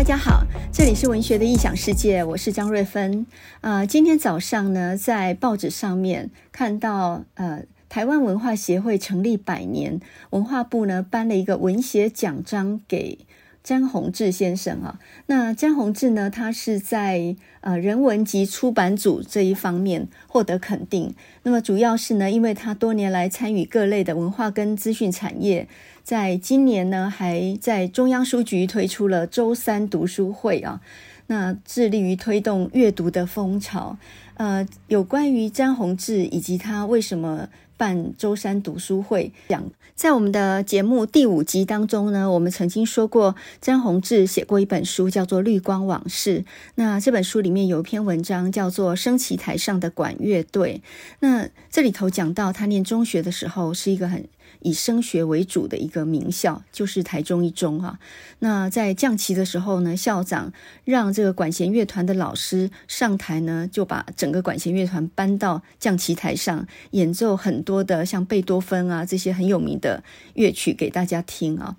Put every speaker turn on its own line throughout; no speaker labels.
大家好，这里是文学的异想世界，我是张瑞芬。呃，今天早上呢，在报纸上面看到，呃，台湾文化协会成立百年，文化部呢颁了一个文学奖章给詹宏志先生啊。那詹宏志呢，他是在呃人文及出版组这一方面获得肯定。那么主要是呢，因为他多年来参与各类的文化跟资讯产业。在今年呢，还在中央书局推出了周三读书会啊，那致力于推动阅读的风潮。呃，有关于詹宏志以及他为什么办周三读书会，讲在我们的节目第五集当中呢，我们曾经说过，詹宏志写过一本书，叫做《绿光往事》。那这本书里面有一篇文章叫做《升旗台上的管乐队》。那这里头讲到，他念中学的时候是一个很。以升学为主的一个名校，就是台中一中哈。那在降旗的时候呢，校长让这个管弦乐团的老师上台呢，就把整个管弦乐团搬到降旗台上，演奏很多的像贝多芬啊这些很有名的乐曲给大家听啊。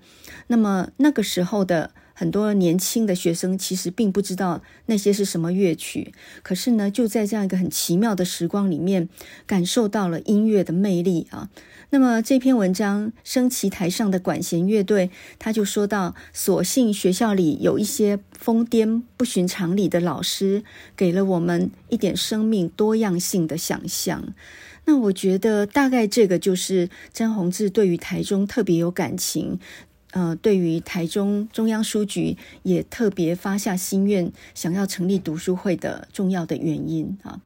那么那个时候的。很多年轻的学生其实并不知道那些是什么乐曲，可是呢，就在这样一个很奇妙的时光里面，感受到了音乐的魅力啊。那么这篇文章，升旗台上的管弦乐队，他就说到，所幸学校里有一些疯癫不寻常理的老师，给了我们一点生命多样性的想象。那我觉得，大概这个就是詹宏志对于台中特别有感情。呃，对于台中中央书局也特别发下心愿，想要成立读书会的重要的原因啊。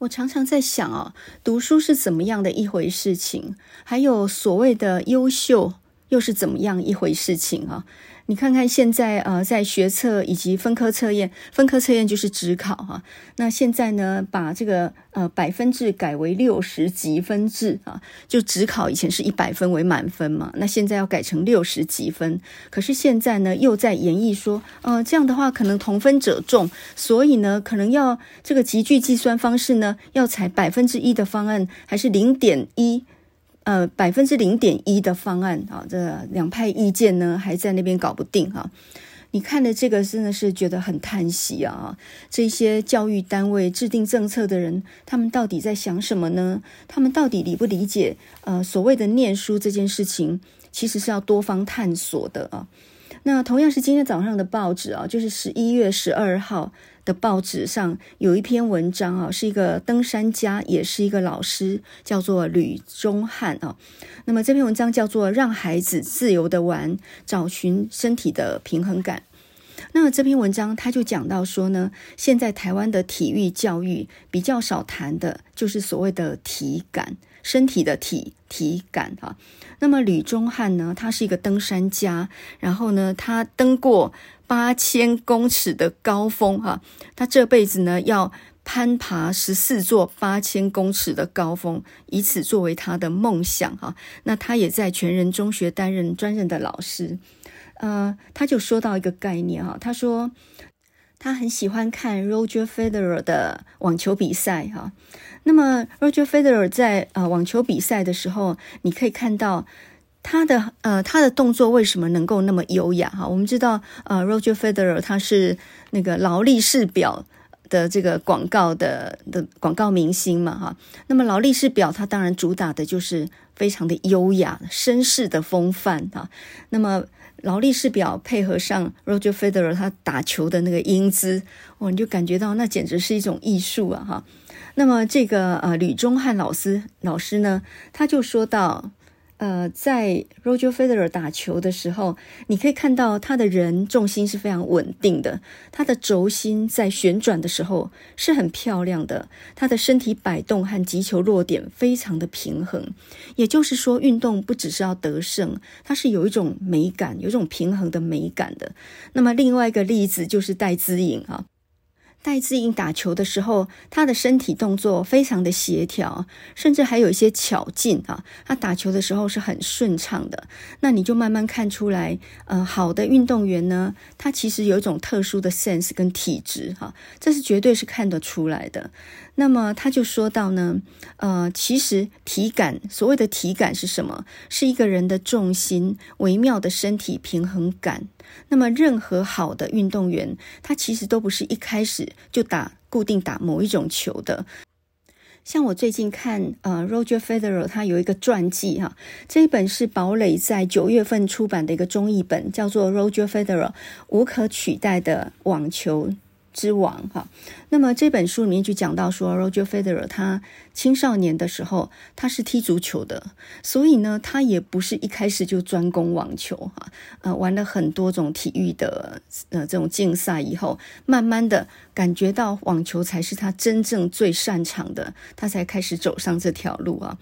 我常常在想啊，读书是怎么样的一回事情？还有所谓的优秀又是怎么样一回事情啊？你看看现在，呃，在学测以及分科测验，分科测验就是指考哈。那现在呢，把这个呃百分制改为六十级分制啊，就指考以前是一百分为满分嘛，那现在要改成六十级分。可是现在呢，又在演绎说，呃，这样的话可能同分者众，所以呢，可能要这个级距计算方式呢，要采百分之一的方案，还是零点一？呃，百分之零点一的方案啊，这两派意见呢还在那边搞不定哈。你看的这个真的是觉得很叹息啊！这些教育单位制定政策的人，他们到底在想什么呢？他们到底理不理解？呃，所谓的念书这件事情，其实是要多方探索的啊。那同样是今天早上的报纸啊，就是十一月十二号的报纸上有一篇文章啊，是一个登山家，也是一个老师，叫做吕忠汉啊。那么这篇文章叫做《让孩子自由的玩，找寻身体的平衡感》。那这篇文章他就讲到说呢，现在台湾的体育教育比较少谈的，就是所谓的体感。身体的体体感啊，那么吕忠汉呢，他是一个登山家，然后呢，他登过八千公尺的高峰哈，他这辈子呢要攀爬十四座八千公尺的高峰，以此作为他的梦想哈。那他也在全人中学担任专任的老师，呃，他就说到一个概念哈，他说他很喜欢看 Roger Federer 的网球比赛哈。那么，Roger Federer 在呃网球比赛的时候，你可以看到他的呃他的动作为什么能够那么优雅哈？我们知道呃 Roger Federer 他是那个劳力士表的这个广告的的广告明星嘛哈。那么劳力士表它当然主打的就是非常的优雅、绅士的风范哈。那么劳力士表配合上 Roger Federer 他打球的那个英姿，哇，你就感觉到那简直是一种艺术啊哈。那么这个呃吕中汉老师老师呢，他就说到，呃，在 Roger Federer 打球的时候，你可以看到他的人重心是非常稳定的，他的轴心在旋转的时候是很漂亮的，他的身体摆动和击球落点非常的平衡。也就是说，运动不只是要得胜，它是有一种美感，有一种平衡的美感的。那么另外一个例子就是戴资颖啊。戴资颖打球的时候，他的身体动作非常的协调，甚至还有一些巧劲啊。他打球的时候是很顺畅的。那你就慢慢看出来，呃，好的运动员呢，他其实有一种特殊的 sense 跟体质哈，这是绝对是看得出来的。那么他就说到呢，呃，其实体感，所谓的体感是什么？是一个人的重心，微妙的身体平衡感。那么任何好的运动员，他其实都不是一开始就打固定打某一种球的。像我最近看呃，Roger Federer 他有一个传记哈，这一本是堡垒在九月份出版的一个中译本，叫做 Roger Federer 无可取代的网球之王哈，那么这本书里面就讲到说，Roger Federer 他青少年的时候他是踢足球的，所以呢，他也不是一开始就专攻网球哈，呃，玩了很多种体育的呃这种竞赛以后，慢慢的感觉到网球才是他真正最擅长的，他才开始走上这条路啊。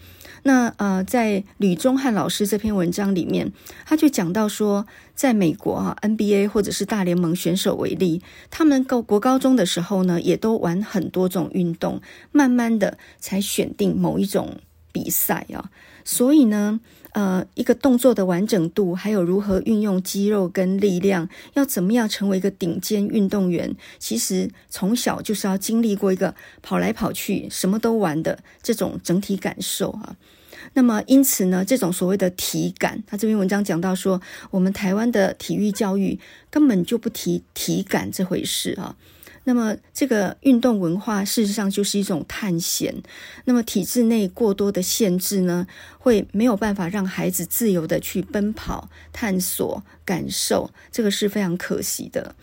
那呃，在吕宗汉老师这篇文章里面，他就讲到说，在美国啊，NBA 或者是大联盟选手为例，他们高国高中的时候呢，也都玩很多种运动，慢慢的才选定某一种比赛啊。所以呢，呃，一个动作的完整度，还有如何运用肌肉跟力量，要怎么样成为一个顶尖运动员，其实从小就是要经历过一个跑来跑去，什么都玩的这种整体感受啊。那么，因此呢，这种所谓的体感，他这篇文章讲到说，我们台湾的体育教育根本就不提体感这回事啊。那么，这个运动文化事实上就是一种探险。那么，体制内过多的限制呢，会没有办法让孩子自由地去奔跑、探索、感受，这个是非常可惜的。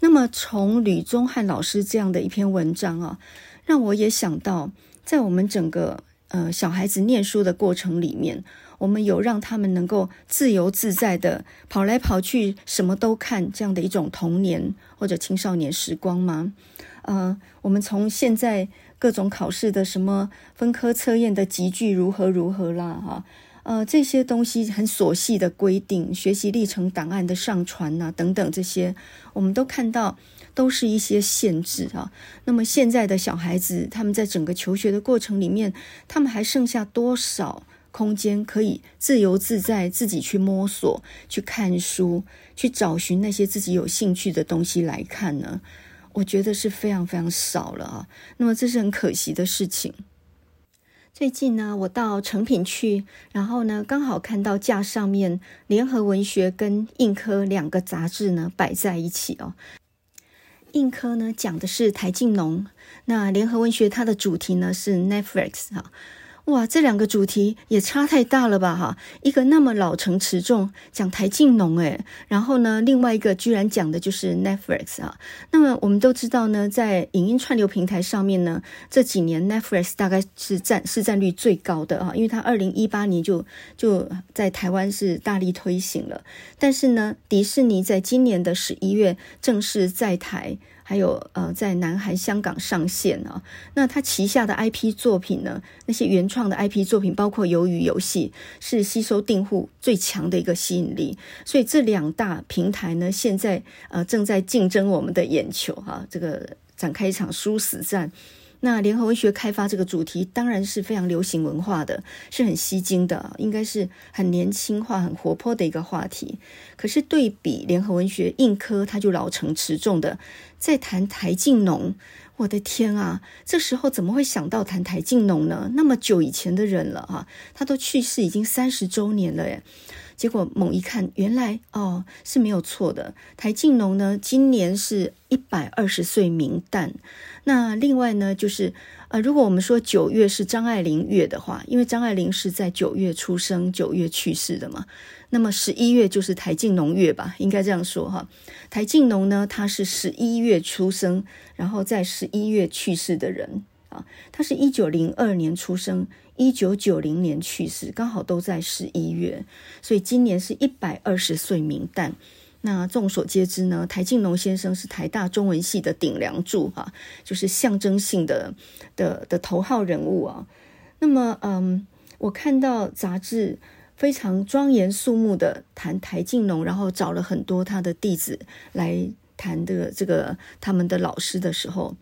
那么，从吕宗翰老师这样的一篇文章啊，让我也想到，在我们整个。呃，小孩子念书的过程里面，我们有让他们能够自由自在的跑来跑去，什么都看这样的一种童年或者青少年时光吗？呃，我们从现在各种考试的什么分科测验的集聚如何如何啦，哈，呃，这些东西很琐细的规定，学习历程档案的上传呐，等等这些，我们都看到。都是一些限制啊。那么现在的小孩子，他们在整个求学的过程里面，他们还剩下多少空间可以自由自在自己去摸索、去看书、去找寻那些自己有兴趣的东西来看呢？我觉得是非常非常少了啊。那么这是很可惜的事情。最近呢，我到诚品去，然后呢，刚好看到架上面《联合文学》跟《印科》两个杂志呢摆在一起哦。硬科呢讲的是台静农，那联合文学它的主题呢是 Netflix 哈，哇，这两个主题也差太大了吧哈，一个那么老成持重讲台静农诶，然后呢另外一个居然讲的就是 Netflix 啊，那么我们都知道呢，在影音串流平台上面呢，这几年 Netflix 大概是占市占率最高的啊，因为它二零一八年就就在台湾是大力推行了，但是呢，迪士尼在今年的十一月正式在台。还有呃，在南韩、香港上线啊，那他旗下的 IP 作品呢，那些原创的 IP 作品，包括《鱿鱼游戏》，是吸收订户最强的一个吸引力。所以这两大平台呢，现在呃正在竞争我们的眼球哈、这个展开一场殊死战。那联合文学开发这个主题当然是非常流行文化的，是很吸睛的，应该是很年轻化、很活泼的一个话题。可是对比联合文学硬科，它就老成持重的在谈台静农。我的天啊，这时候怎么会想到谈台静农呢？那么久以前的人了哈，他都去世已经三十周年了耶。结果猛一看，原来哦是没有错的。台静农呢，今年是一百二十岁冥诞。那另外呢，就是呃，如果我们说九月是张爱玲月的话，因为张爱玲是在九月出生，九月去世的嘛。那么十一月就是台静农月吧，应该这样说哈。台静农呢，他是十一月出生，然后在十一月去世的人啊。他是一九零二年出生。一九九零年去世，刚好都在十一月，所以今年是一百二十岁冥诞。那众所皆知呢，台静农先生是台大中文系的顶梁柱啊，就是象征性的的的头号人物啊。那么，嗯，我看到杂志非常庄严肃穆的谈台静农，然后找了很多他的弟子来谈的这个他们的老师的时候。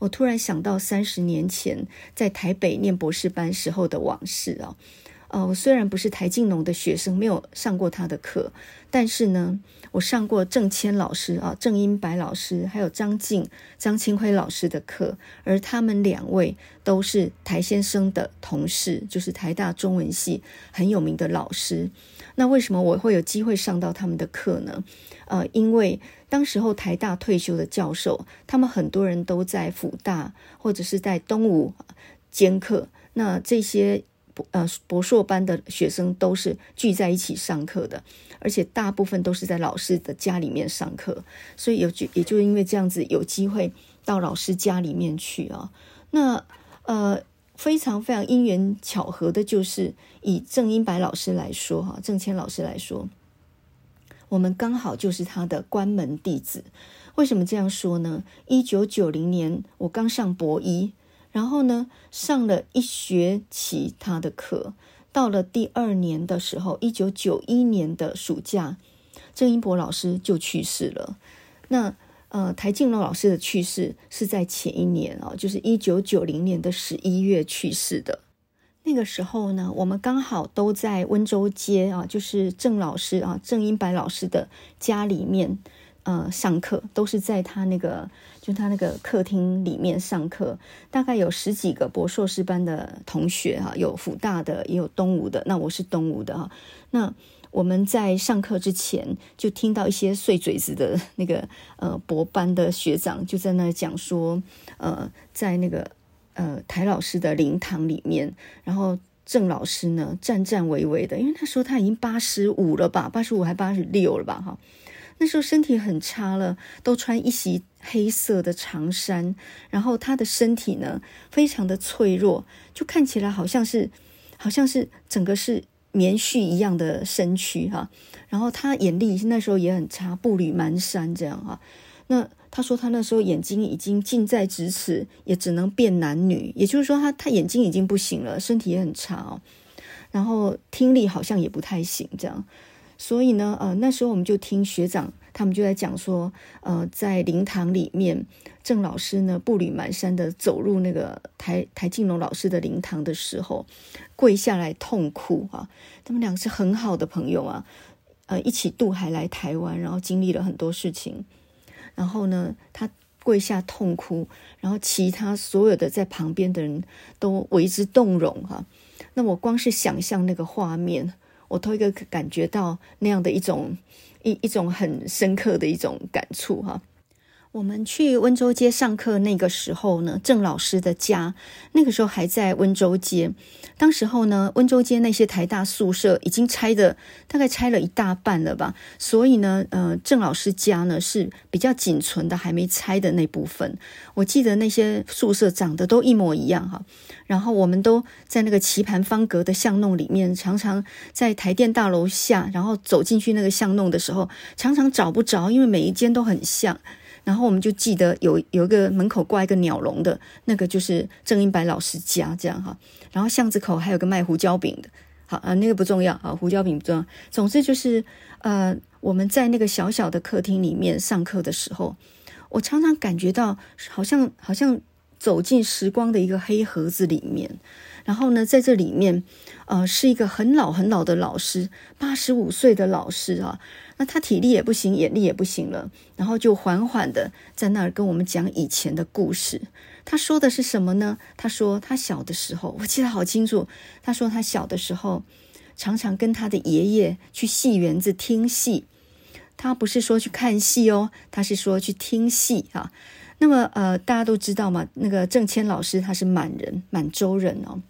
我突然想到三十年前在台北念博士班时候的往事啊，呃，我虽然不是台静农的学生，没有上过他的课，但是呢，我上过郑谦老师啊、郑英白老师，还有张静、张清辉老师的课，而他们两位都是台先生的同事，就是台大中文系很有名的老师。那为什么我会有机会上到他们的课呢？呃，因为当时候台大退休的教授，他们很多人都在辅大或者是在东吴兼课，那这些。博呃，博硕班的学生都是聚在一起上课的，而且大部分都是在老师的家里面上课，所以有就也就因为这样子有机会到老师家里面去啊。那呃，非常非常因缘巧合的，就是以郑英白老师来说哈，郑谦老师来说，我们刚好就是他的关门弟子。为什么这样说呢？一九九零年我刚上博一。然后呢，上了一学期他的课，到了第二年的时候，一九九一年的暑假，郑英博老师就去世了。那呃，台静农老师的去世是在前一年啊，就是一九九零年的十一月去世的。那个时候呢，我们刚好都在温州街啊，就是郑老师啊，郑英白老师的家里面。呃，上课都是在他那个，就他那个客厅里面上课，大概有十几个博硕士班的同学哈，有辅大的，也有东吴的。那我是东吴的哈。那我们在上课之前，就听到一些碎嘴子的那个呃博班的学长就在那讲说，呃，在那个呃台老师的灵堂里面，然后郑老师呢战战巍巍的，因为那时候他已经八十五了吧，八十五还八十六了吧哈。那时候身体很差了，都穿一袭黑色的长衫，然后他的身体呢非常的脆弱，就看起来好像是，好像是整个是棉絮一样的身躯哈。然后他眼力那时候也很差，步履蹒跚这样哈。那他说他那时候眼睛已经近在咫尺，也只能辨男女，也就是说他他眼睛已经不行了，身体也很差哦。然后听力好像也不太行这样。所以呢，呃，那时候我们就听学长他们就在讲说，呃，在灵堂里面，郑老师呢步履蹒跚的走入那个台台静农老师的灵堂的时候，跪下来痛哭啊。他们两个是很好的朋友啊，呃，一起渡海来台湾，然后经历了很多事情。然后呢，他跪下痛哭，然后其他所有的在旁边的人都为之动容哈、啊。那我光是想象那个画面。我头一个感觉到那样的一种一一种很深刻的一种感触哈。我们去温州街上课那个时候呢，郑老师的家那个时候还在温州街。当时候呢，温州街那些台大宿舍已经拆的大概拆了一大半了吧，所以呢，呃，郑老师家呢是比较仅存的，还没拆的那部分。我记得那些宿舍长得都一模一样哈。然后我们都在那个棋盘方格的巷弄里面，常常在台电大楼下，然后走进去那个巷弄的时候，常常找不着，因为每一间都很像。然后我们就记得有有一个门口挂一个鸟笼的那个，就是郑英白老师家这样哈。然后巷子口还有个卖胡椒饼的，好啊，那个不重要啊，胡椒饼不重要。总之就是呃，我们在那个小小的客厅里面上课的时候，我常常感觉到好像好像走进时光的一个黑盒子里面。然后呢，在这里面，呃，是一个很老很老的老师，八十五岁的老师啊。那他体力也不行，眼力也不行了，然后就缓缓的在那儿跟我们讲以前的故事。他说的是什么呢？他说他小的时候，我记得好清楚。他说他小的时候，常常跟他的爷爷去戏园子听戏。他不是说去看戏哦，他是说去听戏啊。那么呃，大家都知道嘛，那个郑谦老师他是满人，满洲人哦。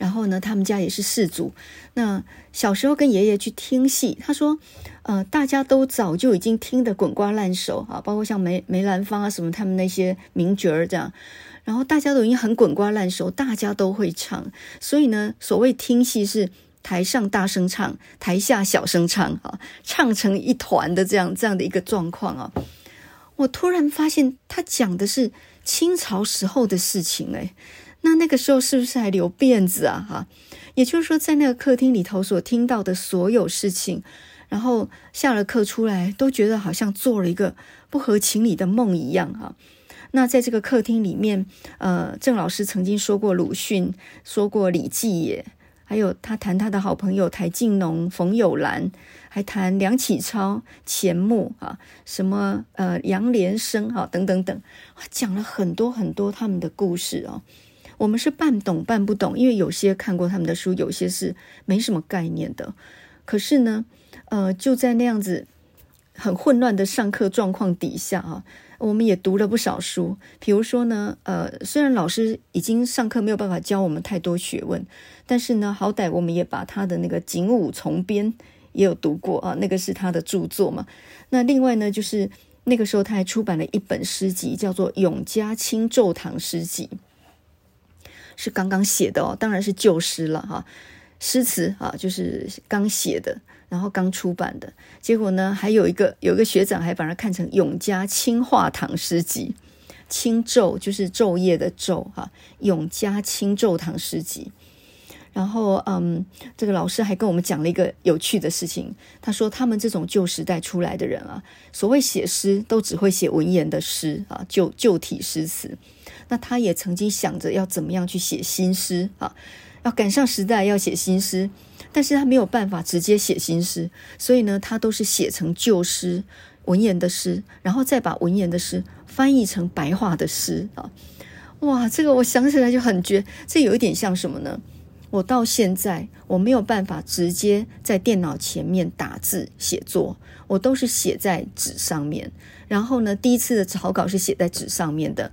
然后呢，他们家也是世族。那小时候跟爷爷去听戏，他说，呃，大家都早就已经听得滚瓜烂熟啊，包括像梅梅兰芳啊什么，他们那些名角儿这样。然后大家都已经很滚瓜烂熟，大家都会唱。所以呢，所谓听戏是台上大声唱，台下小声唱啊，唱成一团的这样这样的一个状况啊。我突然发现，他讲的是清朝时候的事情哎。那那个时候是不是还留辫子啊？哈，也就是说，在那个客厅里头所听到的所有事情，然后下了课出来，都觉得好像做了一个不合情理的梦一样哈。那在这个客厅里面，呃，郑老师曾经说过鲁迅，说过李济也，还有他谈他的好朋友台静农、冯友兰，还谈梁启超、钱穆啊，什么呃杨连生啊等等等，讲了很多很多他们的故事哦。我们是半懂半不懂，因为有些看过他们的书，有些是没什么概念的。可是呢，呃，就在那样子很混乱的上课状况底下啊，我们也读了不少书。比如说呢，呃，虽然老师已经上课没有办法教我们太多学问，但是呢，好歹我们也把他的那个《景武从编》也有读过啊，那个是他的著作嘛。那另外呢，就是那个时候他还出版了一本诗集，叫做《永嘉清咒堂诗集》。是刚刚写的哦，当然是旧诗了哈，诗词啊，就是刚写的，然后刚出版的。结果呢，还有一个有一个学长还把它看成《永嘉清话堂诗集》，清咒就是昼夜的昼哈，《永嘉清咒堂诗集》。然后嗯，这个老师还跟我们讲了一个有趣的事情，他说他们这种旧时代出来的人啊，所谓写诗都只会写文言的诗啊，旧旧体诗词。那他也曾经想着要怎么样去写新诗啊，要赶上时代，要写新诗，但是他没有办法直接写新诗，所以呢，他都是写成旧诗、文言的诗，然后再把文言的诗翻译成白话的诗啊。哇，这个我想起来就很绝，这有一点像什么呢？我到现在我没有办法直接在电脑前面打字写作，我都是写在纸上面，然后呢，第一次的草稿是写在纸上面的。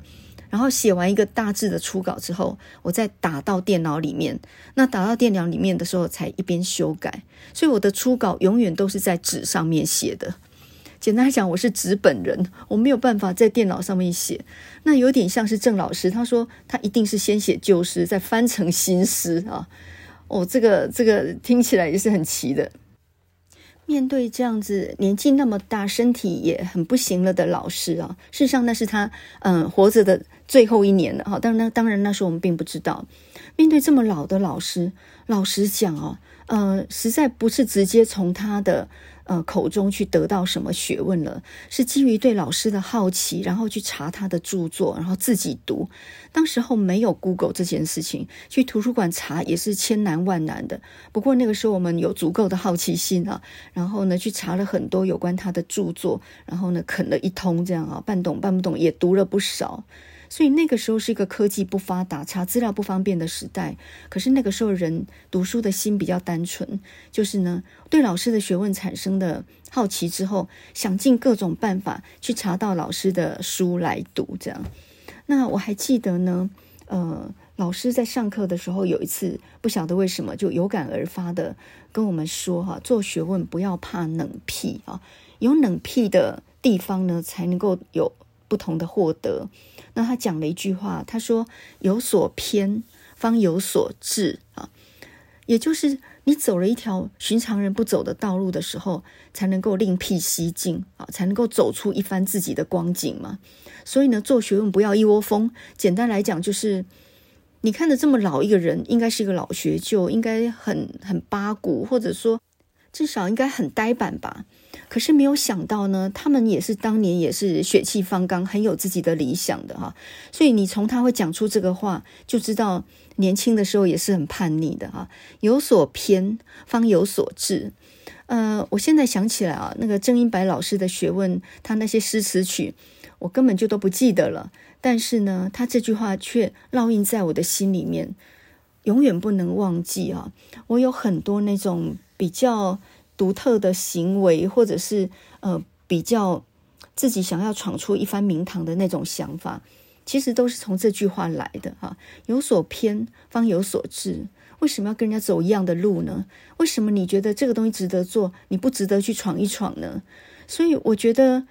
然后写完一个大致的初稿之后，我再打到电脑里面。那打到电脑里面的时候，才一边修改。所以我的初稿永远都是在纸上面写的。简单来讲，我是纸本人，我没有办法在电脑上面写。那有点像是郑老师，他说他一定是先写旧诗，再翻成新诗啊。哦，这个这个听起来也是很奇的。面对这样子年纪那么大、身体也很不行了的老师啊，事实上那是他嗯活着的最后一年了哈。当然，当然那时候我们并不知道，面对这么老的老师，老实讲哦，呃，实在不是直接从他的。呃，口中去得到什么学问了？是基于对老师的好奇，然后去查他的著作，然后自己读。当时候没有 Google 这件事情，去图书馆查也是千难万难的。不过那个时候我们有足够的好奇心啊，然后呢去查了很多有关他的著作，然后呢啃了一通这样啊，半懂半不懂也读了不少。所以那个时候是一个科技不发达、查资料不方便的时代。可是那个时候人读书的心比较单纯，就是呢对老师的学问产生的好奇之后，想尽各种办法去查到老师的书来读。这样，那我还记得呢，呃，老师在上课的时候有一次不晓得为什么就有感而发的跟我们说哈，做学问不要怕冷僻啊，有冷僻的地方呢才能够有不同的获得。那他讲了一句话，他说：“有所偏，方有所至啊。”也就是你走了一条寻常人不走的道路的时候，才能够另辟蹊径啊，才能够走出一番自己的光景嘛。所以呢，做学问不要一窝蜂。简单来讲，就是你看着这么老一个人，应该是一个老学究，应该很很八股，或者说至少应该很呆板吧。可是没有想到呢，他们也是当年也是血气方刚，很有自己的理想的哈。所以你从他会讲出这个话，就知道年轻的时候也是很叛逆的哈。有所偏，方有所至。呃，我现在想起来啊，那个郑英白老师的学问，他那些诗词曲，我根本就都不记得了。但是呢，他这句话却烙印在我的心里面，永远不能忘记啊。我有很多那种比较。独特的行为，或者是呃比较自己想要闯出一番名堂的那种想法，其实都是从这句话来的哈。有所偏，方有所至。为什么要跟人家走一样的路呢？为什么你觉得这个东西值得做，你不值得去闯一闯呢？所以我觉得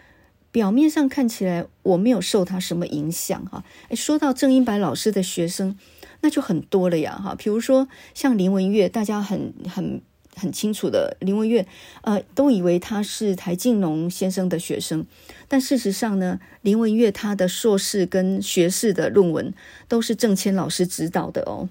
表面上看起来我没有受他什么影响哈。诶，说到郑英白老师的学生，那就很多了呀哈。比如说像林文月，大家很很。很清楚的，林文月，呃，都以为他是台静农先生的学生，但事实上呢，林文月他的硕士跟学士的论文都是郑谦老师指导的哦，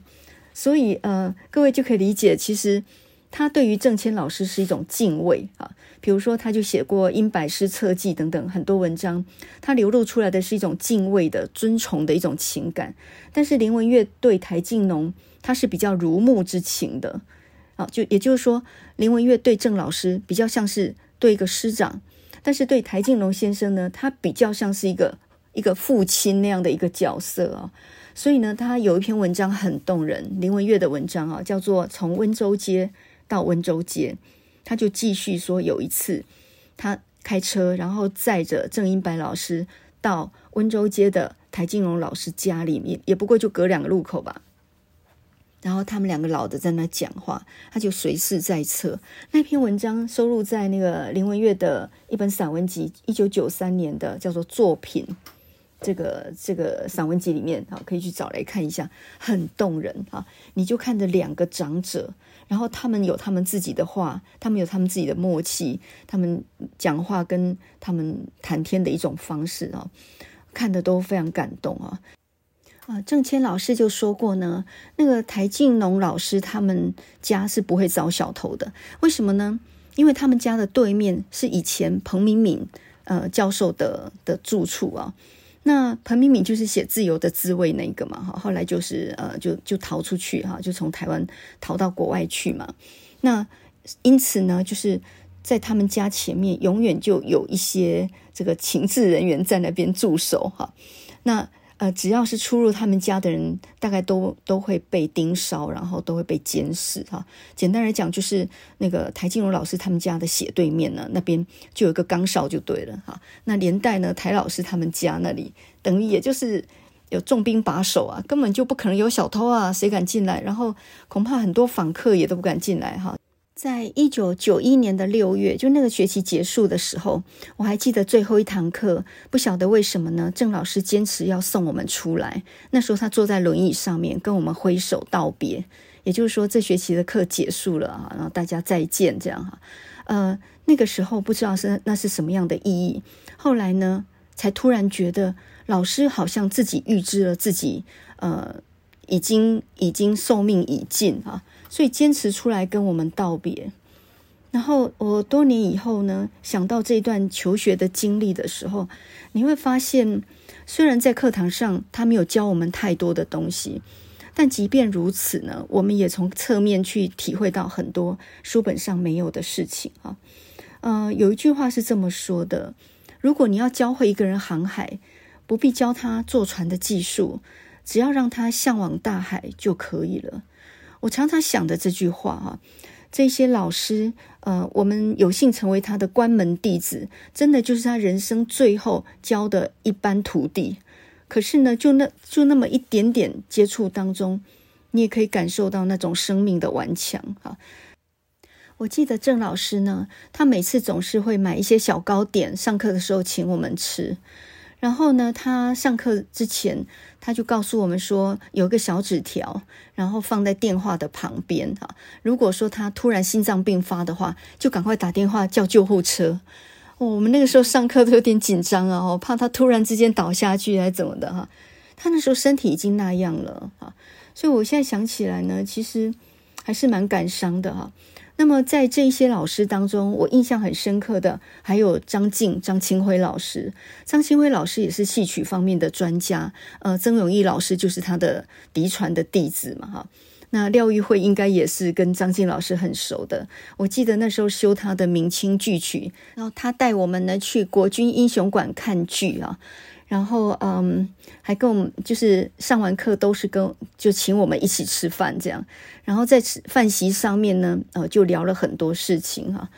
所以呃，各位就可以理解，其实他对于郑谦老师是一种敬畏啊。比如说，他就写过《殷白师策记》等等很多文章，他流露出来的是一种敬畏的、尊崇的一种情感。但是林文月对台静农，他是比较如沐之情的啊。就也就是说，林文月对郑老师比较像是对一个师长，但是对台静农先生呢，他比较像是一个一个父亲那样的一个角色啊。所以呢，他有一篇文章很动人，林文月的文章啊，叫做《从温州街到温州街》。他就继续说，有一次他开车，然后载着郑英白老师到温州街的台静农老师家里面，也不过就隔两个路口吧。然后他们两个老的在那讲话，他就随侍在侧。那篇文章收录在那个林文月的一本散文集，一九九三年的，叫做《作品》。这个这个散文集里面啊，可以去找来看一下，很动人啊！你就看着两个长者，然后他们有他们自己的话，他们有他们自己的默契，他们讲话跟他们谈天的一种方式啊，看得都非常感动啊！啊，郑谦老师就说过呢，那个台静农老师他们家是不会遭小偷的，为什么呢？因为他们家的对面是以前彭明敏呃教授的的住处啊。那彭明敏就是写《自由的滋味》那个嘛，哈，后来就是呃，就就逃出去哈，就从台湾逃到国外去嘛。那因此呢，就是在他们家前面永远就有一些这个情治人员在那边驻守哈。那呃，只要是出入他们家的人，大概都都会被盯梢，然后都会被监视哈。简单来讲，就是那个台静茹老师他们家的斜对面呢，那边就有一个岗哨就对了哈。那连带呢，台老师他们家那里，等于也就是有重兵把守啊，根本就不可能有小偷啊，谁敢进来？然后恐怕很多访客也都不敢进来哈。在一九九一年的六月，就那个学期结束的时候，我还记得最后一堂课，不晓得为什么呢？郑老师坚持要送我们出来。那时候他坐在轮椅上面跟我们挥手道别，也就是说这学期的课结束了啊，然后大家再见这样哈。呃，那个时候不知道是那是什么样的意义。后来呢，才突然觉得老师好像自己预知了自己，呃，已经已经寿命已尽啊。所以坚持出来跟我们道别，然后我多年以后呢，想到这段求学的经历的时候，你会发现，虽然在课堂上他没有教我们太多的东西，但即便如此呢，我们也从侧面去体会到很多书本上没有的事情啊。呃，有一句话是这么说的：如果你要教会一个人航海，不必教他坐船的技术，只要让他向往大海就可以了。我常常想的这句话哈，这些老师，呃，我们有幸成为他的关门弟子，真的就是他人生最后教的一班徒弟。可是呢，就那就那么一点点接触当中，你也可以感受到那种生命的顽强哈。我记得郑老师呢，他每次总是会买一些小糕点，上课的时候请我们吃。然后呢，他上课之前，他就告诉我们说，有个小纸条，然后放在电话的旁边哈。如果说他突然心脏病发的话，就赶快打电话叫救护车。我们那个时候上课都有点紧张啊，哦，怕他突然之间倒下去还是怎么的哈。他那时候身体已经那样了啊，所以我现在想起来呢，其实还是蛮感伤的哈。那么在这些老师当中，我印象很深刻的还有张静、张清辉老师。张清辉老师也是戏曲方面的专家，呃，曾永义老师就是他的嫡传的弟子嘛，哈。那廖玉慧应该也是跟张静老师很熟的。我记得那时候修他的明清剧曲，然后他带我们呢去国军英雄馆看剧啊。然后，嗯，还跟我们就是上完课都是跟就请我们一起吃饭这样，然后在吃饭席上面呢，呃，就聊了很多事情哈。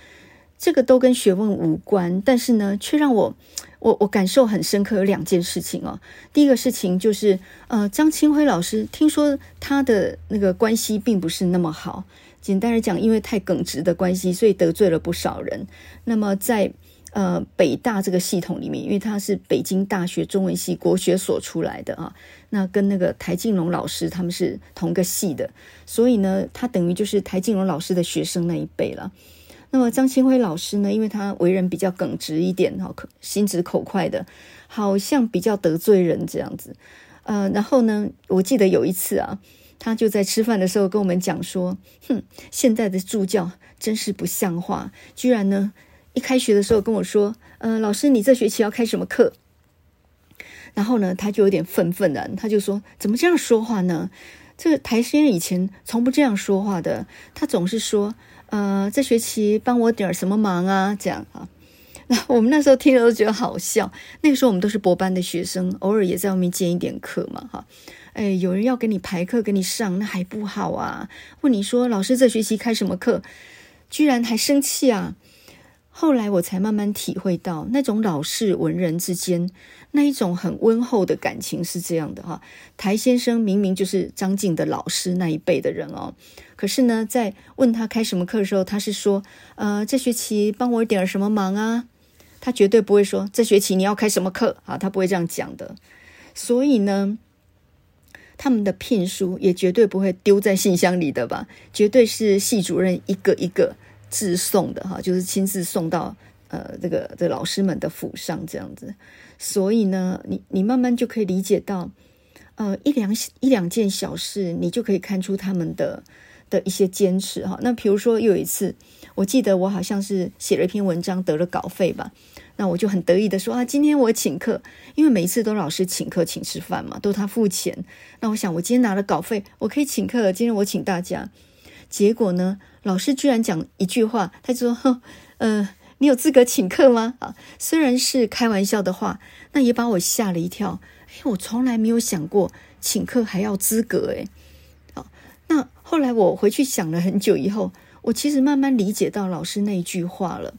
这个都跟学问无关，但是呢，却让我我我感受很深刻。有两件事情哦。第一个事情就是，呃，张清辉老师听说他的那个关系并不是那么好，简单来讲，因为太耿直的关系，所以得罪了不少人。那么在呃，北大这个系统里面，因为他是北京大学中文系国学所出来的啊，那跟那个台静农老师他们是同个系的，所以呢，他等于就是台静农老师的学生那一辈了。那么张清辉老师呢，因为他为人比较耿直一点，哈，心直口快的，好像比较得罪人这样子。呃，然后呢，我记得有一次啊，他就在吃饭的时候跟我们讲说：“哼，现在的助教真是不像话，居然呢，一开学的时候跟我说，呃，老师，你这学期要开什么课？”然后呢，他就有点愤愤然，他就说：“怎么这样说话呢？这个台先生以前从不这样说话的，他总是说，呃，这学期帮我点什么忙啊？这样啊。”那我们那时候听了都觉得好笑。那个时候我们都是博班的学生，偶尔也在外面兼一点课嘛，哈。哎，有人要给你排课给你上，那还不好啊？问你说老师这学期开什么课，居然还生气啊？后来我才慢慢体会到，那种老式文人之间那一种很温厚的感情是这样的哈。台先生明明就是张静的老师那一辈的人哦，可是呢，在问他开什么课的时候，他是说，呃，这学期帮我点什么忙啊？他绝对不会说这学期你要开什么课啊，他不会这样讲的。所以呢，他们的聘书也绝对不会丢在信箱里的吧？绝对是系主任一个一个自送的哈，就是亲自送到呃这个这老师们的府上这样子。所以呢，你你慢慢就可以理解到，呃一两一两件小事，你就可以看出他们的的一些坚持哈。那比如说有一次。我记得我好像是写了一篇文章得了稿费吧，那我就很得意的说啊，今天我请客，因为每一次都老师请客请吃饭嘛，都他付钱。那我想我今天拿了稿费，我可以请客了，今天我请大家。结果呢，老师居然讲一句话，他就说：“哼，呃，你有资格请客吗？”啊，虽然是开玩笑的话，那也把我吓了一跳。哎，我从来没有想过请客还要资格诶。好，那后来我回去想了很久以后。我其实慢慢理解到老师那一句话了，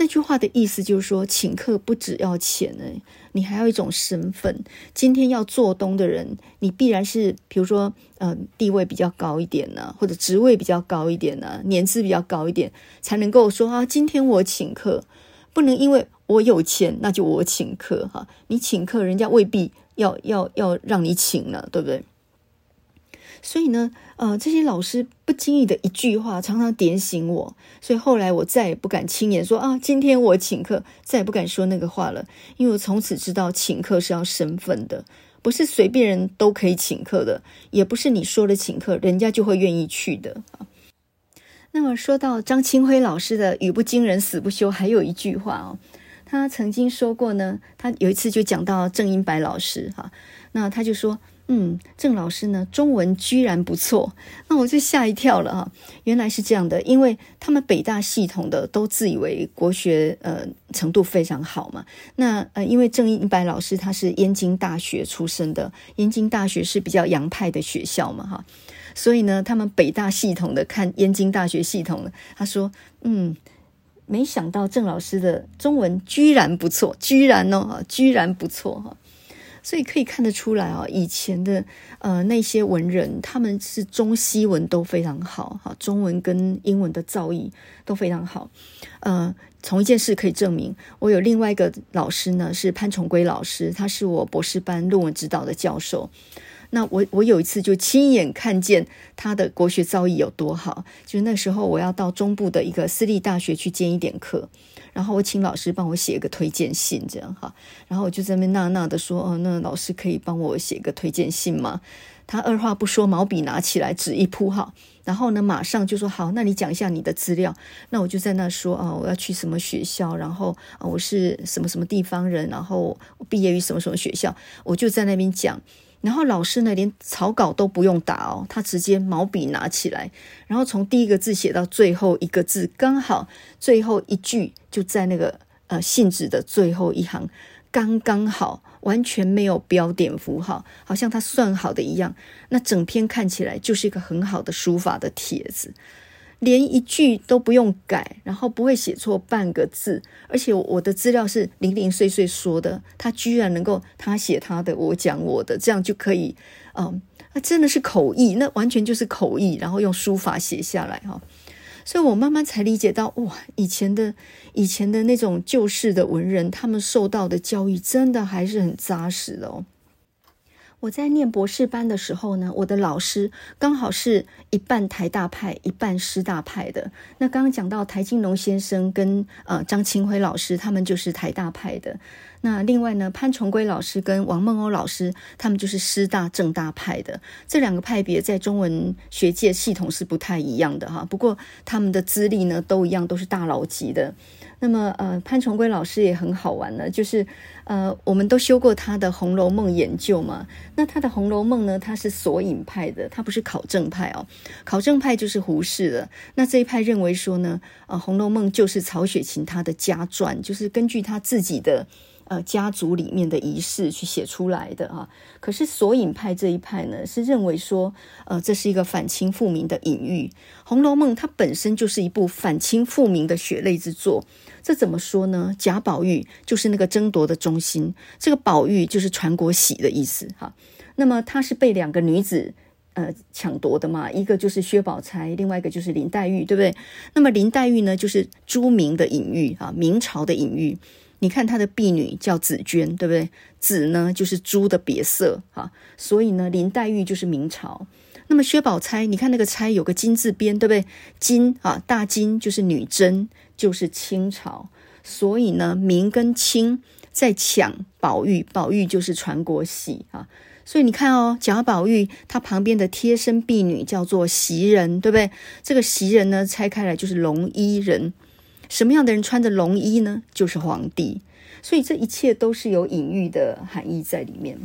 那句话的意思就是说，请客不只要钱呢，你还要一种身份。今天要做东的人，你必然是，比如说，呃，地位比较高一点呢，或者职位比较高一点呢，年资比较高一点，才能够说啊，今天我请客，不能因为我有钱，那就我请客哈。你请客，人家未必要要要让你请呢，对不对？所以呢，呃，这些老师不经意的一句话，常常点醒我。所以后来我再也不敢轻言说啊，今天我请客，再也不敢说那个话了。因为我从此知道，请客是要身份的，不是随便人都可以请客的，也不是你说了请客，人家就会愿意去的啊。那么说到张清辉老师的“语不惊人死不休”，还有一句话哦，他曾经说过呢。他有一次就讲到郑英白老师哈，那他就说。嗯，郑老师呢，中文居然不错，那我就吓一跳了哈。原来是这样的，因为他们北大系统的都自以为国学呃程度非常好嘛。那呃，因为郑一白老师他是燕京大学出身的，燕京大学是比较洋派的学校嘛哈，所以呢，他们北大系统的看燕京大学系统的，他说嗯，没想到郑老师的中文居然不错，居然哦，居然不错哈。所以可以看得出来啊，以前的呃那些文人，他们是中西文都非常好哈，中文跟英文的造诣都非常好。呃，从一件事可以证明，我有另外一个老师呢，是潘崇圭老师，他是我博士班论文指导的教授。那我我有一次就亲眼看见他的国学造诣有多好，就是那时候我要到中部的一个私立大学去兼一点课，然后我请老师帮我写一个推荐信，这样哈，然后我就在那边纳纳的说，哦，那老师可以帮我写个推荐信吗？他二话不说，毛笔拿起来，纸一铺哈，然后呢，马上就说好，那你讲一下你的资料。那我就在那说啊，我要去什么学校，然后啊，我是什么什么地方人，然后我毕业于什么什么学校，我就在那边讲。然后老师呢，连草稿都不用打哦，他直接毛笔拿起来，然后从第一个字写到最后一个字，刚好最后一句就在那个呃信纸的最后一行，刚刚好，完全没有标点符号，好像他算好的一样。那整篇看起来就是一个很好的书法的帖子。连一句都不用改，然后不会写错半个字，而且我的资料是零零碎碎说的，他居然能够他写他的，我讲我的，这样就可以，嗯，那真的是口译，那完全就是口译，然后用书法写下来哈，所以我慢慢才理解到，哇，以前的以前的那种旧式的文人，他们受到的教育真的还是很扎实的哦。我在念博士班的时候呢，我的老师刚好是一半台大派，一半师大派的。那刚刚讲到台金龙先生跟呃张清辉老师，他们就是台大派的。那另外呢，潘崇圭老师跟王梦鸥老师，他们就是师大政大派的。这两个派别在中文学界系统是不太一样的哈。不过他们的资历呢都一样，都是大佬级的。那么呃，潘崇圭老师也很好玩呢，就是呃，我们都修过他的《红楼梦》研究嘛。那他的《红楼梦》呢，他是索引派的，他不是考证派哦。考证派就是胡适的。那这一派认为说呢，呃，《红楼梦》就是曹雪芹他的家传，就是根据他自己的。呃，家族里面的仪式去写出来的啊，可是索引派这一派呢，是认为说，呃，这是一个反清复明的隐喻，《红楼梦》它本身就是一部反清复明的血泪之作。这怎么说呢？贾宝玉就是那个争夺的中心，这个宝玉就是传国喜的意思哈。那么他是被两个女子呃抢夺的嘛，一个就是薛宝钗，另外一个就是林黛玉，对不对？那么林黛玉呢，就是朱明的隐喻啊，明朝的隐喻。你看他的婢女叫紫鹃，对不对？紫呢就是朱的别色哈，所以呢林黛玉就是明朝。那么薛宝钗，你看那个钗有个金字边，对不对？金啊，大金就是女真，就是清朝。所以呢明跟清在抢宝玉，宝玉就是传国玺啊。所以你看哦，贾宝玉他旁边的贴身婢女叫做袭人，对不对？这个袭人呢拆开来就是龙衣人。什么样的人穿着龙衣呢？就是皇帝，所以这一切都是有隐喻的含义在里面。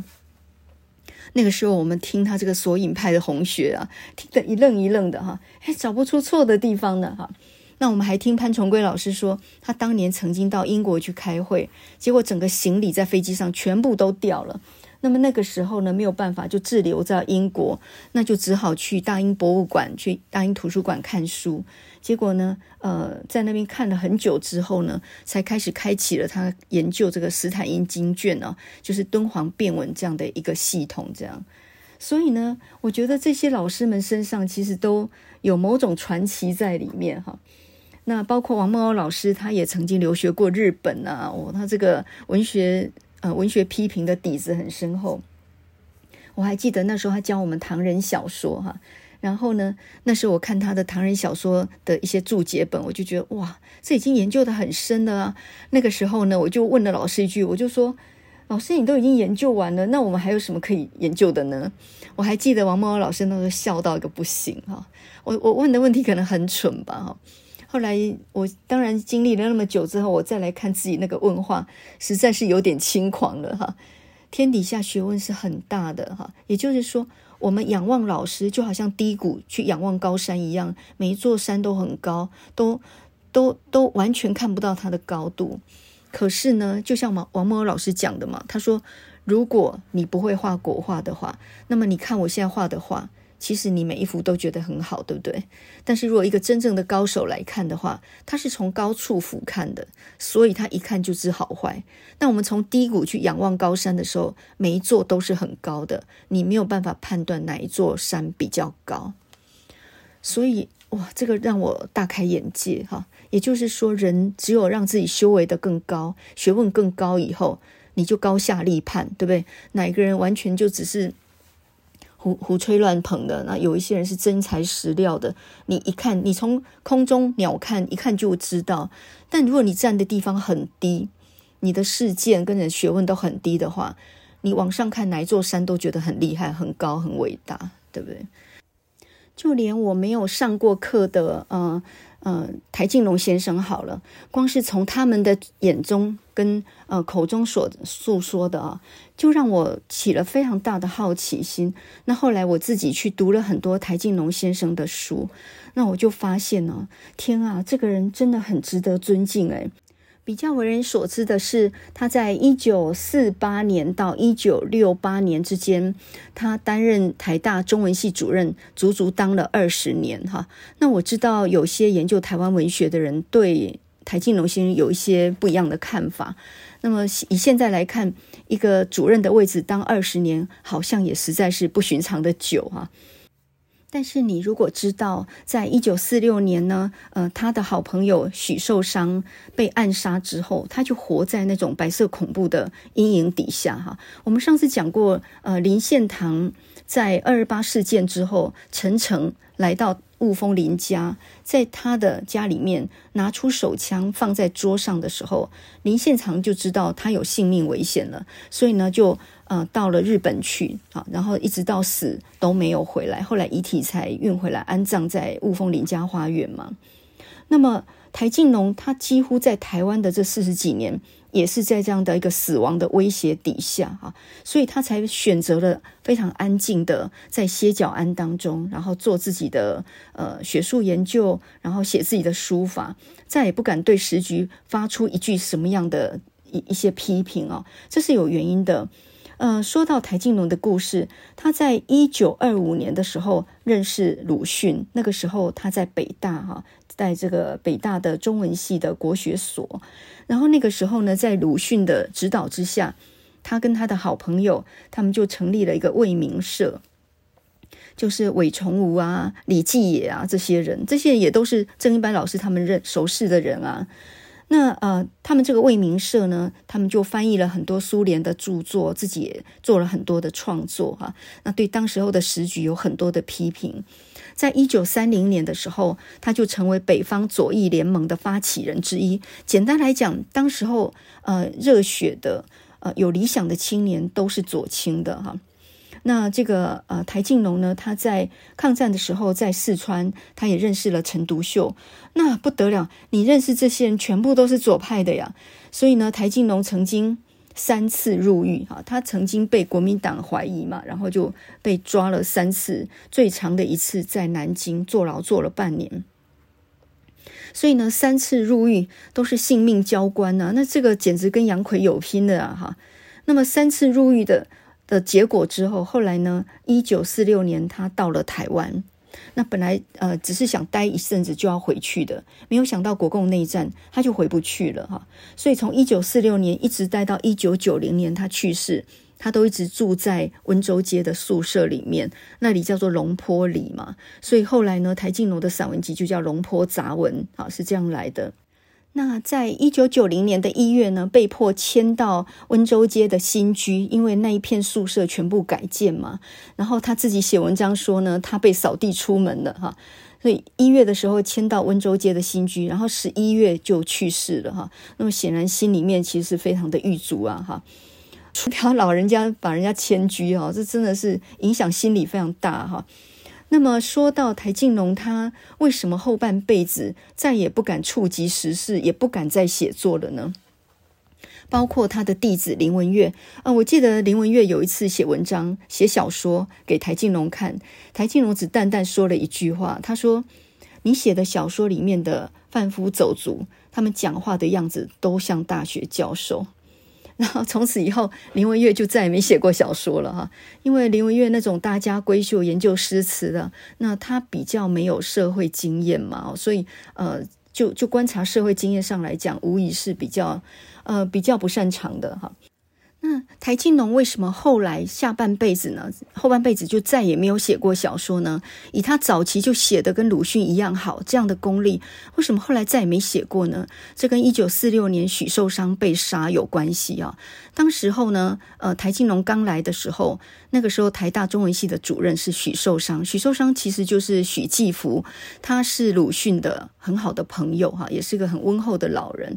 那个时候，我们听他这个索引派的红学啊，听得一愣一愣的哈，哎，找不出错的地方呢哈。那我们还听潘崇圭老师说，他当年曾经到英国去开会，结果整个行李在飞机上全部都掉了。那么那个时候呢，没有办法，就滞留在英国，那就只好去大英博物馆、去大英图书馆看书。结果呢，呃，在那边看了很久之后呢，才开始开启了他研究这个斯坦因经卷呢、哦，就是敦煌变文这样的一个系统。这样，所以呢，我觉得这些老师们身上其实都有某种传奇在里面哈。那包括王梦鸥老师，他也曾经留学过日本啊，哦，他这个文学呃文学批评的底子很深厚。我还记得那时候他教我们唐人小说哈。然后呢，那时候我看他的唐人小说的一些注解本，我就觉得哇，这已经研究得很深了啊。那个时候呢，我就问了老师一句，我就说：“老师，你都已经研究完了，那我们还有什么可以研究的呢？”我还记得王梦老师那时候笑到一个不行哈。我我问的问题可能很蠢吧哈。后来我当然经历了那么久之后，我再来看自己那个问话，实在是有点轻狂了哈。天底下学问是很大的哈，也就是说。我们仰望老师，就好像低谷去仰望高山一样，每一座山都很高，都都都完全看不到它的高度。可是呢，就像王王梦鸥老师讲的嘛，他说：“如果你不会画国画的话，那么你看我现在画的画。”其实你每一幅都觉得很好，对不对？但是如果一个真正的高手来看的话，他是从高处俯瞰的，所以他一看就知好坏。那我们从低谷去仰望高山的时候，每一座都是很高的，你没有办法判断哪一座山比较高。所以哇，这个让我大开眼界哈。也就是说，人只有让自己修为的更高，学问更高以后，你就高下立判，对不对？哪一个人完全就只是。胡胡吹乱捧的，那有一些人是真材实料的。你一看，你从空中鸟瞰，一看就知道。但如果你站的地方很低，你的视线跟人学问都很低的话，你往上看哪一座山都觉得很厉害、很高、很伟大，对不对？就连我没有上过课的，呃。呃，台静农先生好了，光是从他们的眼中跟呃口中所诉说的啊，就让我起了非常大的好奇心。那后来我自己去读了很多台静农先生的书，那我就发现呢，天啊，这个人真的很值得尊敬诶。比较为人所知的是，他在一九四八年到一九六八年之间，他担任台大中文系主任，足足当了二十年哈。那我知道有些研究台湾文学的人对台静农先生有一些不一样的看法。那么以现在来看，一个主任的位置当二十年，好像也实在是不寻常的久哈。但是你如果知道，在一九四六年呢，呃，他的好朋友许寿裳被暗杀之后，他就活在那种白色恐怖的阴影底下哈。我们上次讲过，呃，林献堂在二二八事件之后，陈诚来到雾峰林家，在他的家里面拿出手枪放在桌上的时候，林献堂就知道他有性命危险了，所以呢，就呃到了日本去啊，然后一直到死都没有回来，后来遗体才运回来安葬在雾峰林家花园嘛。那么台静农他几乎在台湾的这四十几年。也是在这样的一个死亡的威胁底下啊，所以他才选择了非常安静的在歇脚庵当中，然后做自己的呃学术研究，然后写自己的书法，再也不敢对时局发出一句什么样的一一些批评哦，这是有原因的。呃，说到台静农的故事，他在一九二五年的时候认识鲁迅，那个时候他在北大哈，在这个北大的中文系的国学所，然后那个时候呢，在鲁迅的指导之下，他跟他的好朋友，他们就成立了一个未名社，就是韦崇吾啊、李继野啊这些人，这些人也都是郑一般老师他们认熟识的人啊。那呃，他们这个未名社呢，他们就翻译了很多苏联的著作，自己也做了很多的创作哈。那对当时候的时局有很多的批评。在一九三零年的时候，他就成为北方左翼联盟的发起人之一。简单来讲，当时候呃热血的呃有理想的青年都是左倾的哈。那这个呃台静农呢，他在抗战的时候在四川，他也认识了陈独秀，那不得了，你认识这些人全部都是左派的呀。所以呢，台静农曾经三次入狱哈，他曾经被国民党怀疑嘛，然后就被抓了三次，最长的一次在南京坐牢坐了半年。所以呢，三次入狱都是性命交关呐，那这个简直跟杨逵有拼的啊哈。那么三次入狱的。的结果之后，后来呢？一九四六年，他到了台湾。那本来呃，只是想待一阵子就要回去的，没有想到国共内战，他就回不去了哈。所以从一九四六年一直待到一九九零年他去世，他都一直住在温州街的宿舍里面，那里叫做龙坡里嘛。所以后来呢，台静农的散文集就叫《龙坡杂文》啊，是这样来的。那在一九九零年的一月呢，被迫迁到温州街的新居，因为那一片宿舍全部改建嘛。然后他自己写文章说呢，他被扫地出门了哈。所以一月的时候迁到温州街的新居，然后十一月就去世了哈。那么显然心里面其实是非常的郁卒啊哈。除掉老人家把人家迁居哈，这真的是影响心理非常大哈。那么说到台静农，他为什么后半辈子再也不敢触及时事，也不敢再写作了呢？包括他的弟子林文月啊，我记得林文月有一次写文章、写小说给台静农看，台静农只淡淡说了一句话，他说：“你写的小说里面的贩夫走卒，他们讲话的样子都像大学教授。” 然后从此以后，林文月就再也没写过小说了哈，因为林文月那种大家闺秀研究诗词的，那他比较没有社会经验嘛，所以呃，就就观察社会经验上来讲，无疑是比较呃比较不擅长的哈。那台静农为什么后来下半辈子呢？后半辈子就再也没有写过小说呢？以他早期就写的跟鲁迅一样好这样的功力，为什么后来再也没写过呢？这跟一九四六年许寿裳被杀有关系啊。当时候呢，呃，台静农刚来的时候，那个时候台大中文系的主任是许寿裳，许寿裳其实就是许继福，他是鲁迅的很好的朋友哈，也是个很温厚的老人。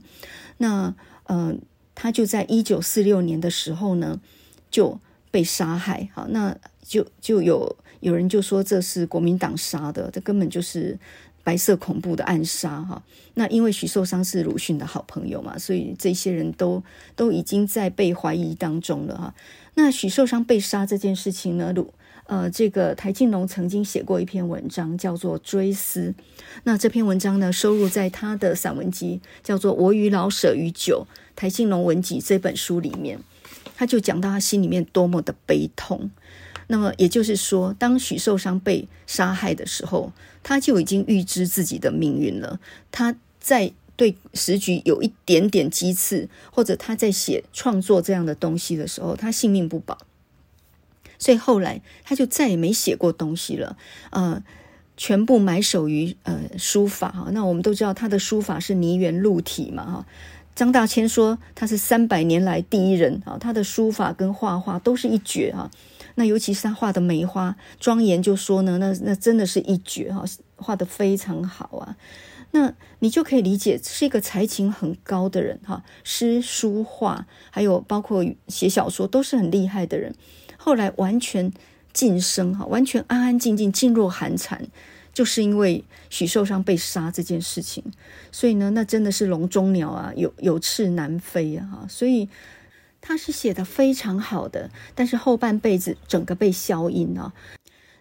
那嗯。呃他就在一九四六年的时候呢，就被杀害。好，那就就有有人就说这是国民党杀的，这根本就是白色恐怖的暗杀哈。那因为许寿裳是鲁迅的好朋友嘛，所以这些人都都已经在被怀疑当中了哈。那许寿裳被杀这件事情呢，鲁呃，这个台静农曾经写过一篇文章，叫做《追思》。那这篇文章呢，收录在他的散文集，叫做《我与老舍与酒》。台静农文集这本书里面，他就讲到他心里面多么的悲痛。那么也就是说，当许寿裳被杀害的时候，他就已经预知自己的命运了。他在对时局有一点点讥刺，或者他在写创作这样的东西的时候，他性命不保。所以后来他就再也没写过东西了。呃，全部埋首于呃书法哈。那我们都知道他的书法是泥圆露体嘛哈。张大千说他是三百年来第一人啊，他的书法跟画画都是一绝啊。那尤其是他画的梅花庄严，就说呢，那那真的是一绝哈，画得非常好啊。那你就可以理解是一个才情很高的人哈，诗书画还有包括写小说都是很厉害的人。后来完全晋升哈，完全安安静静噤若寒蝉，就是因为许寿裳被杀这件事情。所以呢，那真的是笼中鸟啊，有有翅难飞啊！所以他是写得非常好的，但是后半辈子整个被消音啊。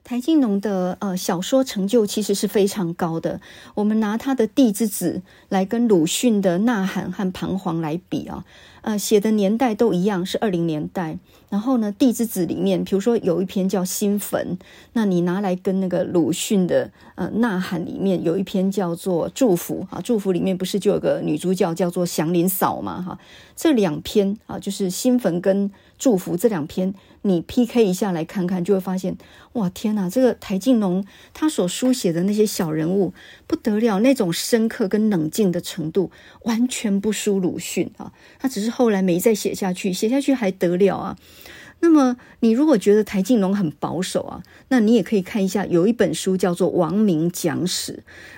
台静农的呃小说成就其实是非常高的。我们拿他的《地之子》来跟鲁迅的《呐喊》和《彷徨》来比啊，呃，写的年代都一样，是二零年代。然后呢，《地之子》里面，比如说有一篇叫《新坟》，那你拿来跟那个鲁迅的呃《呐喊》里面有一篇叫做《祝福》啊，《祝福》里面不是就有个女主角叫做祥林嫂嘛？哈，这两篇啊，就是《新坟》跟《祝福》这两篇。你 PK 一下来看看，就会发现，哇，天哪！这个台静农他所书写的那些小人物不得了，那种深刻跟冷静的程度完全不输鲁迅啊。他只是后来没再写下去，写下去还得了啊？那么你如果觉得台静农很保守啊，那你也可以看一下，有一本书叫做《王明讲史》。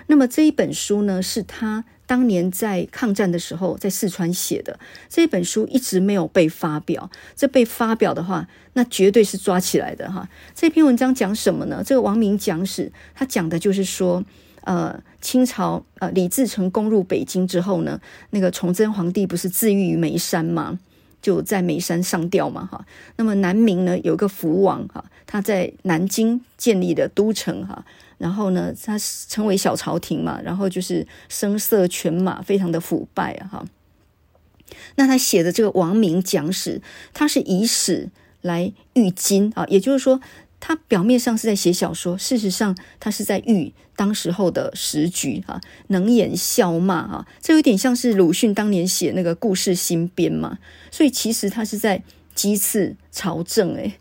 那么这一本书呢，是他。当年在抗战的时候，在四川写的这本书一直没有被发表。这被发表的话，那绝对是抓起来的哈。这篇文章讲什么呢？这个王明讲史，他讲的就是说，呃，清朝呃李自成攻入北京之后呢，那个崇祯皇帝不是自縊于眉山吗？就在眉山上吊嘛哈。那么南明呢，有一个福王哈，他在南京建立的都城哈。然后呢，他称为小朝廷嘛，然后就是声色犬马，非常的腐败啊哈。那他写的这个《王明讲史》，他是以史来喻今啊，也就是说，他表面上是在写小说，事实上他是在喻当时候的时局啊，能言笑骂啊，这有点像是鲁迅当年写那个故事新编嘛，所以其实他是在讥刺朝政诶，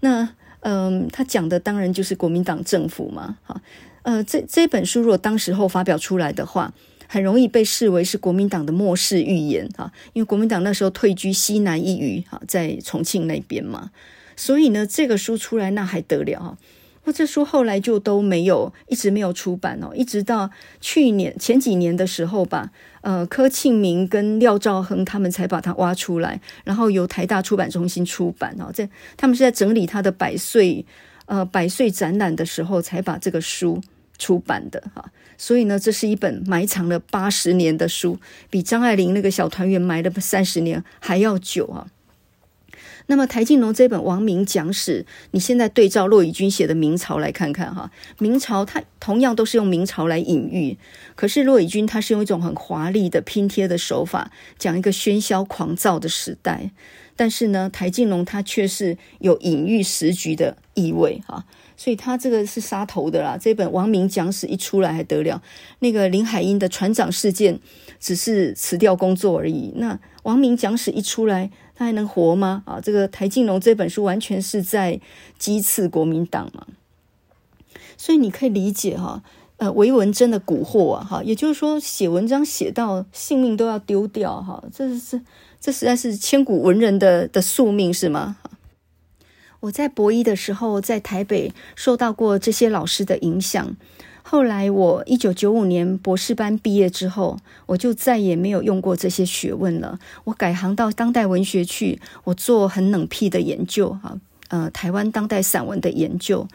那。嗯，他讲的当然就是国民党政府嘛，哈，呃，这这本书如果当时候发表出来的话，很容易被视为是国民党的末世预言，哈，因为国民党那时候退居西南一隅，哈，在重庆那边嘛，所以呢，这个书出来那还得了哈。那这书后来就都没有，一直没有出版哦，一直到去年前几年的时候吧，呃，柯庆明跟廖兆恒他们才把它挖出来，然后由台大出版中心出版哦。在他们是在整理他的百岁呃百岁展览的时候才把这个书出版的哈。所以呢，这是一本埋藏了八十年的书，比张爱玲那个小团圆埋了三十年还要久啊。那么台静农这本《王明讲史》，你现在对照骆以军写的明朝来看看哈，明朝它同样都是用明朝来隐喻，可是骆以军他是用一种很华丽的拼贴的手法，讲一个喧嚣狂躁的时代，但是呢，台静农他却是有隐喻时局的意味哈，所以他这个是杀头的啦。这本《王明讲史》一出来还得了，那个林海音的船长事件只是辞掉工作而已，那《王明讲史》一出来。他还能活吗？啊，这个台静农这本书完全是在讥刺国民党嘛，所以你可以理解哈，呃，为文真的蛊惑啊，哈，也就是说写文章写到性命都要丢掉哈，这是这实在是千古文人的的宿命是吗？我在博一的时候在台北受到过这些老师的影响。后来我一九九五年博士班毕业之后，我就再也没有用过这些学问了。我改行到当代文学去，我做很冷僻的研究，哈，呃，台湾当代散文的研究。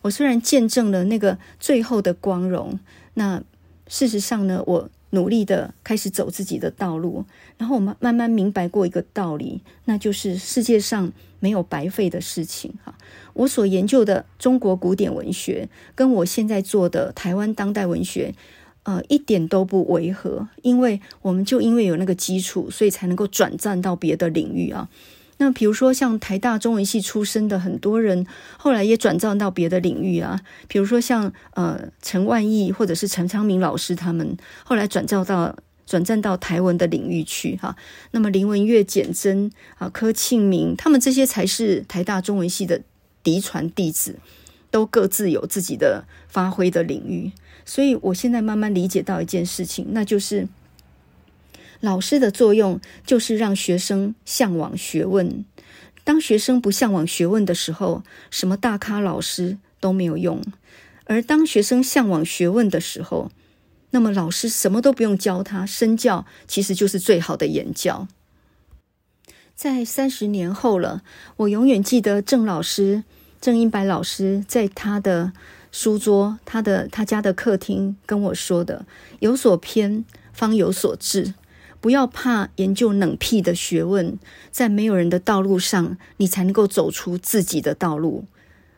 我虽然见证了那个最后的光荣，那事实上呢，我努力的开始走自己的道路，然后我慢慢慢明白过一个道理，那就是世界上没有白费的事情，哈。我所研究的中国古典文学，跟我现在做的台湾当代文学，呃，一点都不违和。因为我们就因为有那个基础，所以才能够转战到别的领域啊。那比如说像台大中文系出身的很多人，后来也转战到别的领域啊。比如说像呃陈万亿或者是陈昌明老师他们，后来转战到转战到台文的领域去哈。那么林文月、简媜啊、柯庆明，他们这些才是台大中文系的。嫡传弟子都各自有自己的发挥的领域，所以我现在慢慢理解到一件事情，那就是老师的作用就是让学生向往学问，当学生不向往学问的时候，什么大咖老师都没有用；而当学生向往学问的时候，那么老师什么都不用教他，身教其实就是最好的言教。在三十年后了，我永远记得郑老师、郑英白老师在他的书桌、他的他家的客厅跟我说的：“有所偏，方有所至。不要怕研究冷僻的学问，在没有人的道路上，你才能够走出自己的道路。”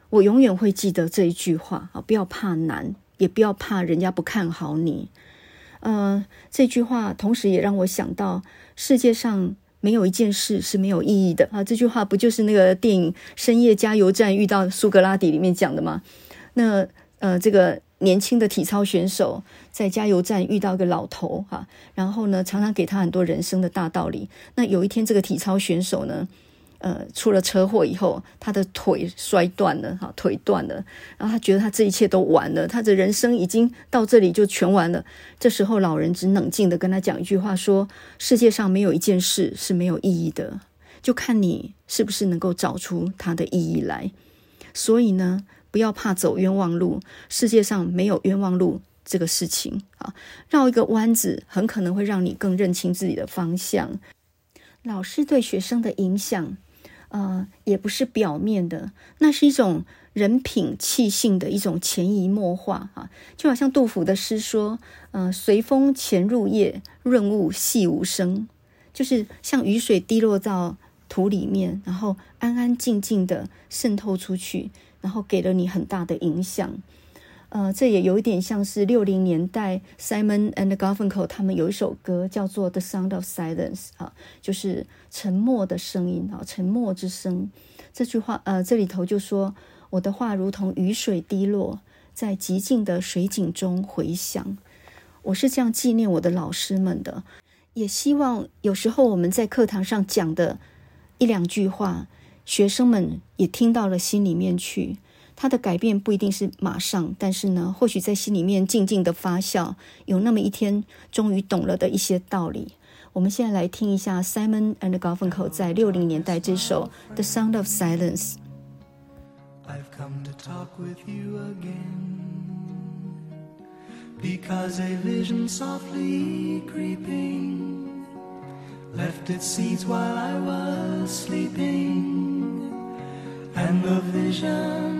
我永远会记得这一句话啊！不要怕难，也不要怕人家不看好你。呃，这句话同时也让我想到世界上。没有一件事是没有意义的啊！这句话不就是那个电影《深夜加油站》遇到苏格拉底里面讲的吗？那呃，这个年轻的体操选手在加油站遇到一个老头哈，然后呢，常常给他很多人生的大道理。那有一天，这个体操选手呢，呃，出了车祸以后，他的腿摔断了，哈，腿断了，然后他觉得他这一切都完了，他的人生已经到这里就全完了。这时候，老人只冷静地跟他讲一句话，说：“世界上没有一件事是没有意义的，就看你是不是能够找出它的意义来。所以呢，不要怕走冤枉路，世界上没有冤枉路这个事情啊，绕一个弯子，很可能会让你更认清自己的方向。老师对学生的影响。”呃，也不是表面的，那是一种人品气性的一种潜移默化啊，就好像杜甫的诗说：“呃，随风潜入夜，润物细无声。”就是像雨水滴落到土里面，然后安安静静的渗透出去，然后给了你很大的影响。呃，这也有一点像是六零年代 Simon and Garfunkel 他们有一首歌叫做《The Sound of Silence》啊，就是沉默的声音啊，沉默之声。这句话，呃，这里头就说我的话如同雨水滴落在寂静的水井中回响。我是这样纪念我的老师们的，也希望有时候我们在课堂上讲的一两句话，学生们也听到了心里面去。他的改变不一定是马上，但是呢，或许在心里面静静的发酵，有那么一天终于懂了的一些道理。我们现在来听一下 Simon and Garfunkel 在六零年代这首《The Sound of Silence》。I've come to talk with you again Because a vision softly creeping Left its seeds while I was sleeping And the vision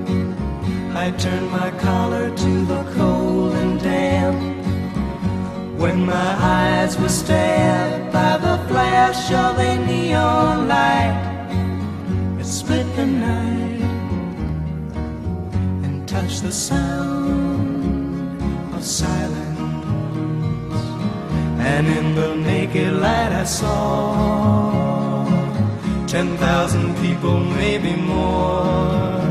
I turned my collar to the cold and damp. When my eyes were stabbed by the flash of a neon light It split the night and touched the sound of silence. And in the naked light I saw Ten thousand people, maybe more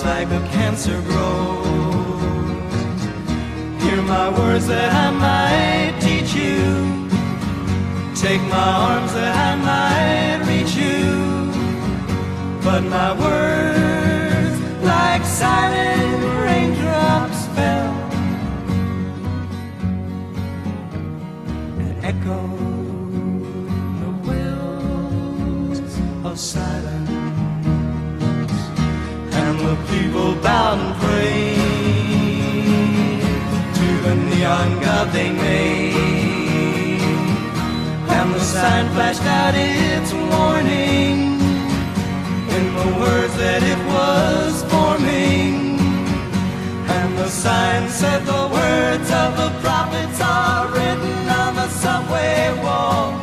silence like a cancer grows. Hear my words that I might teach you. Take my arms that I might reach you. But my words, like silent raindrops, fell and echoed the wells of silence people bowed and prayed to the neon god they made. And the sign flashed out its warning
simple words that it was forming. And the sign said the words of the prophets are written on the subway walls,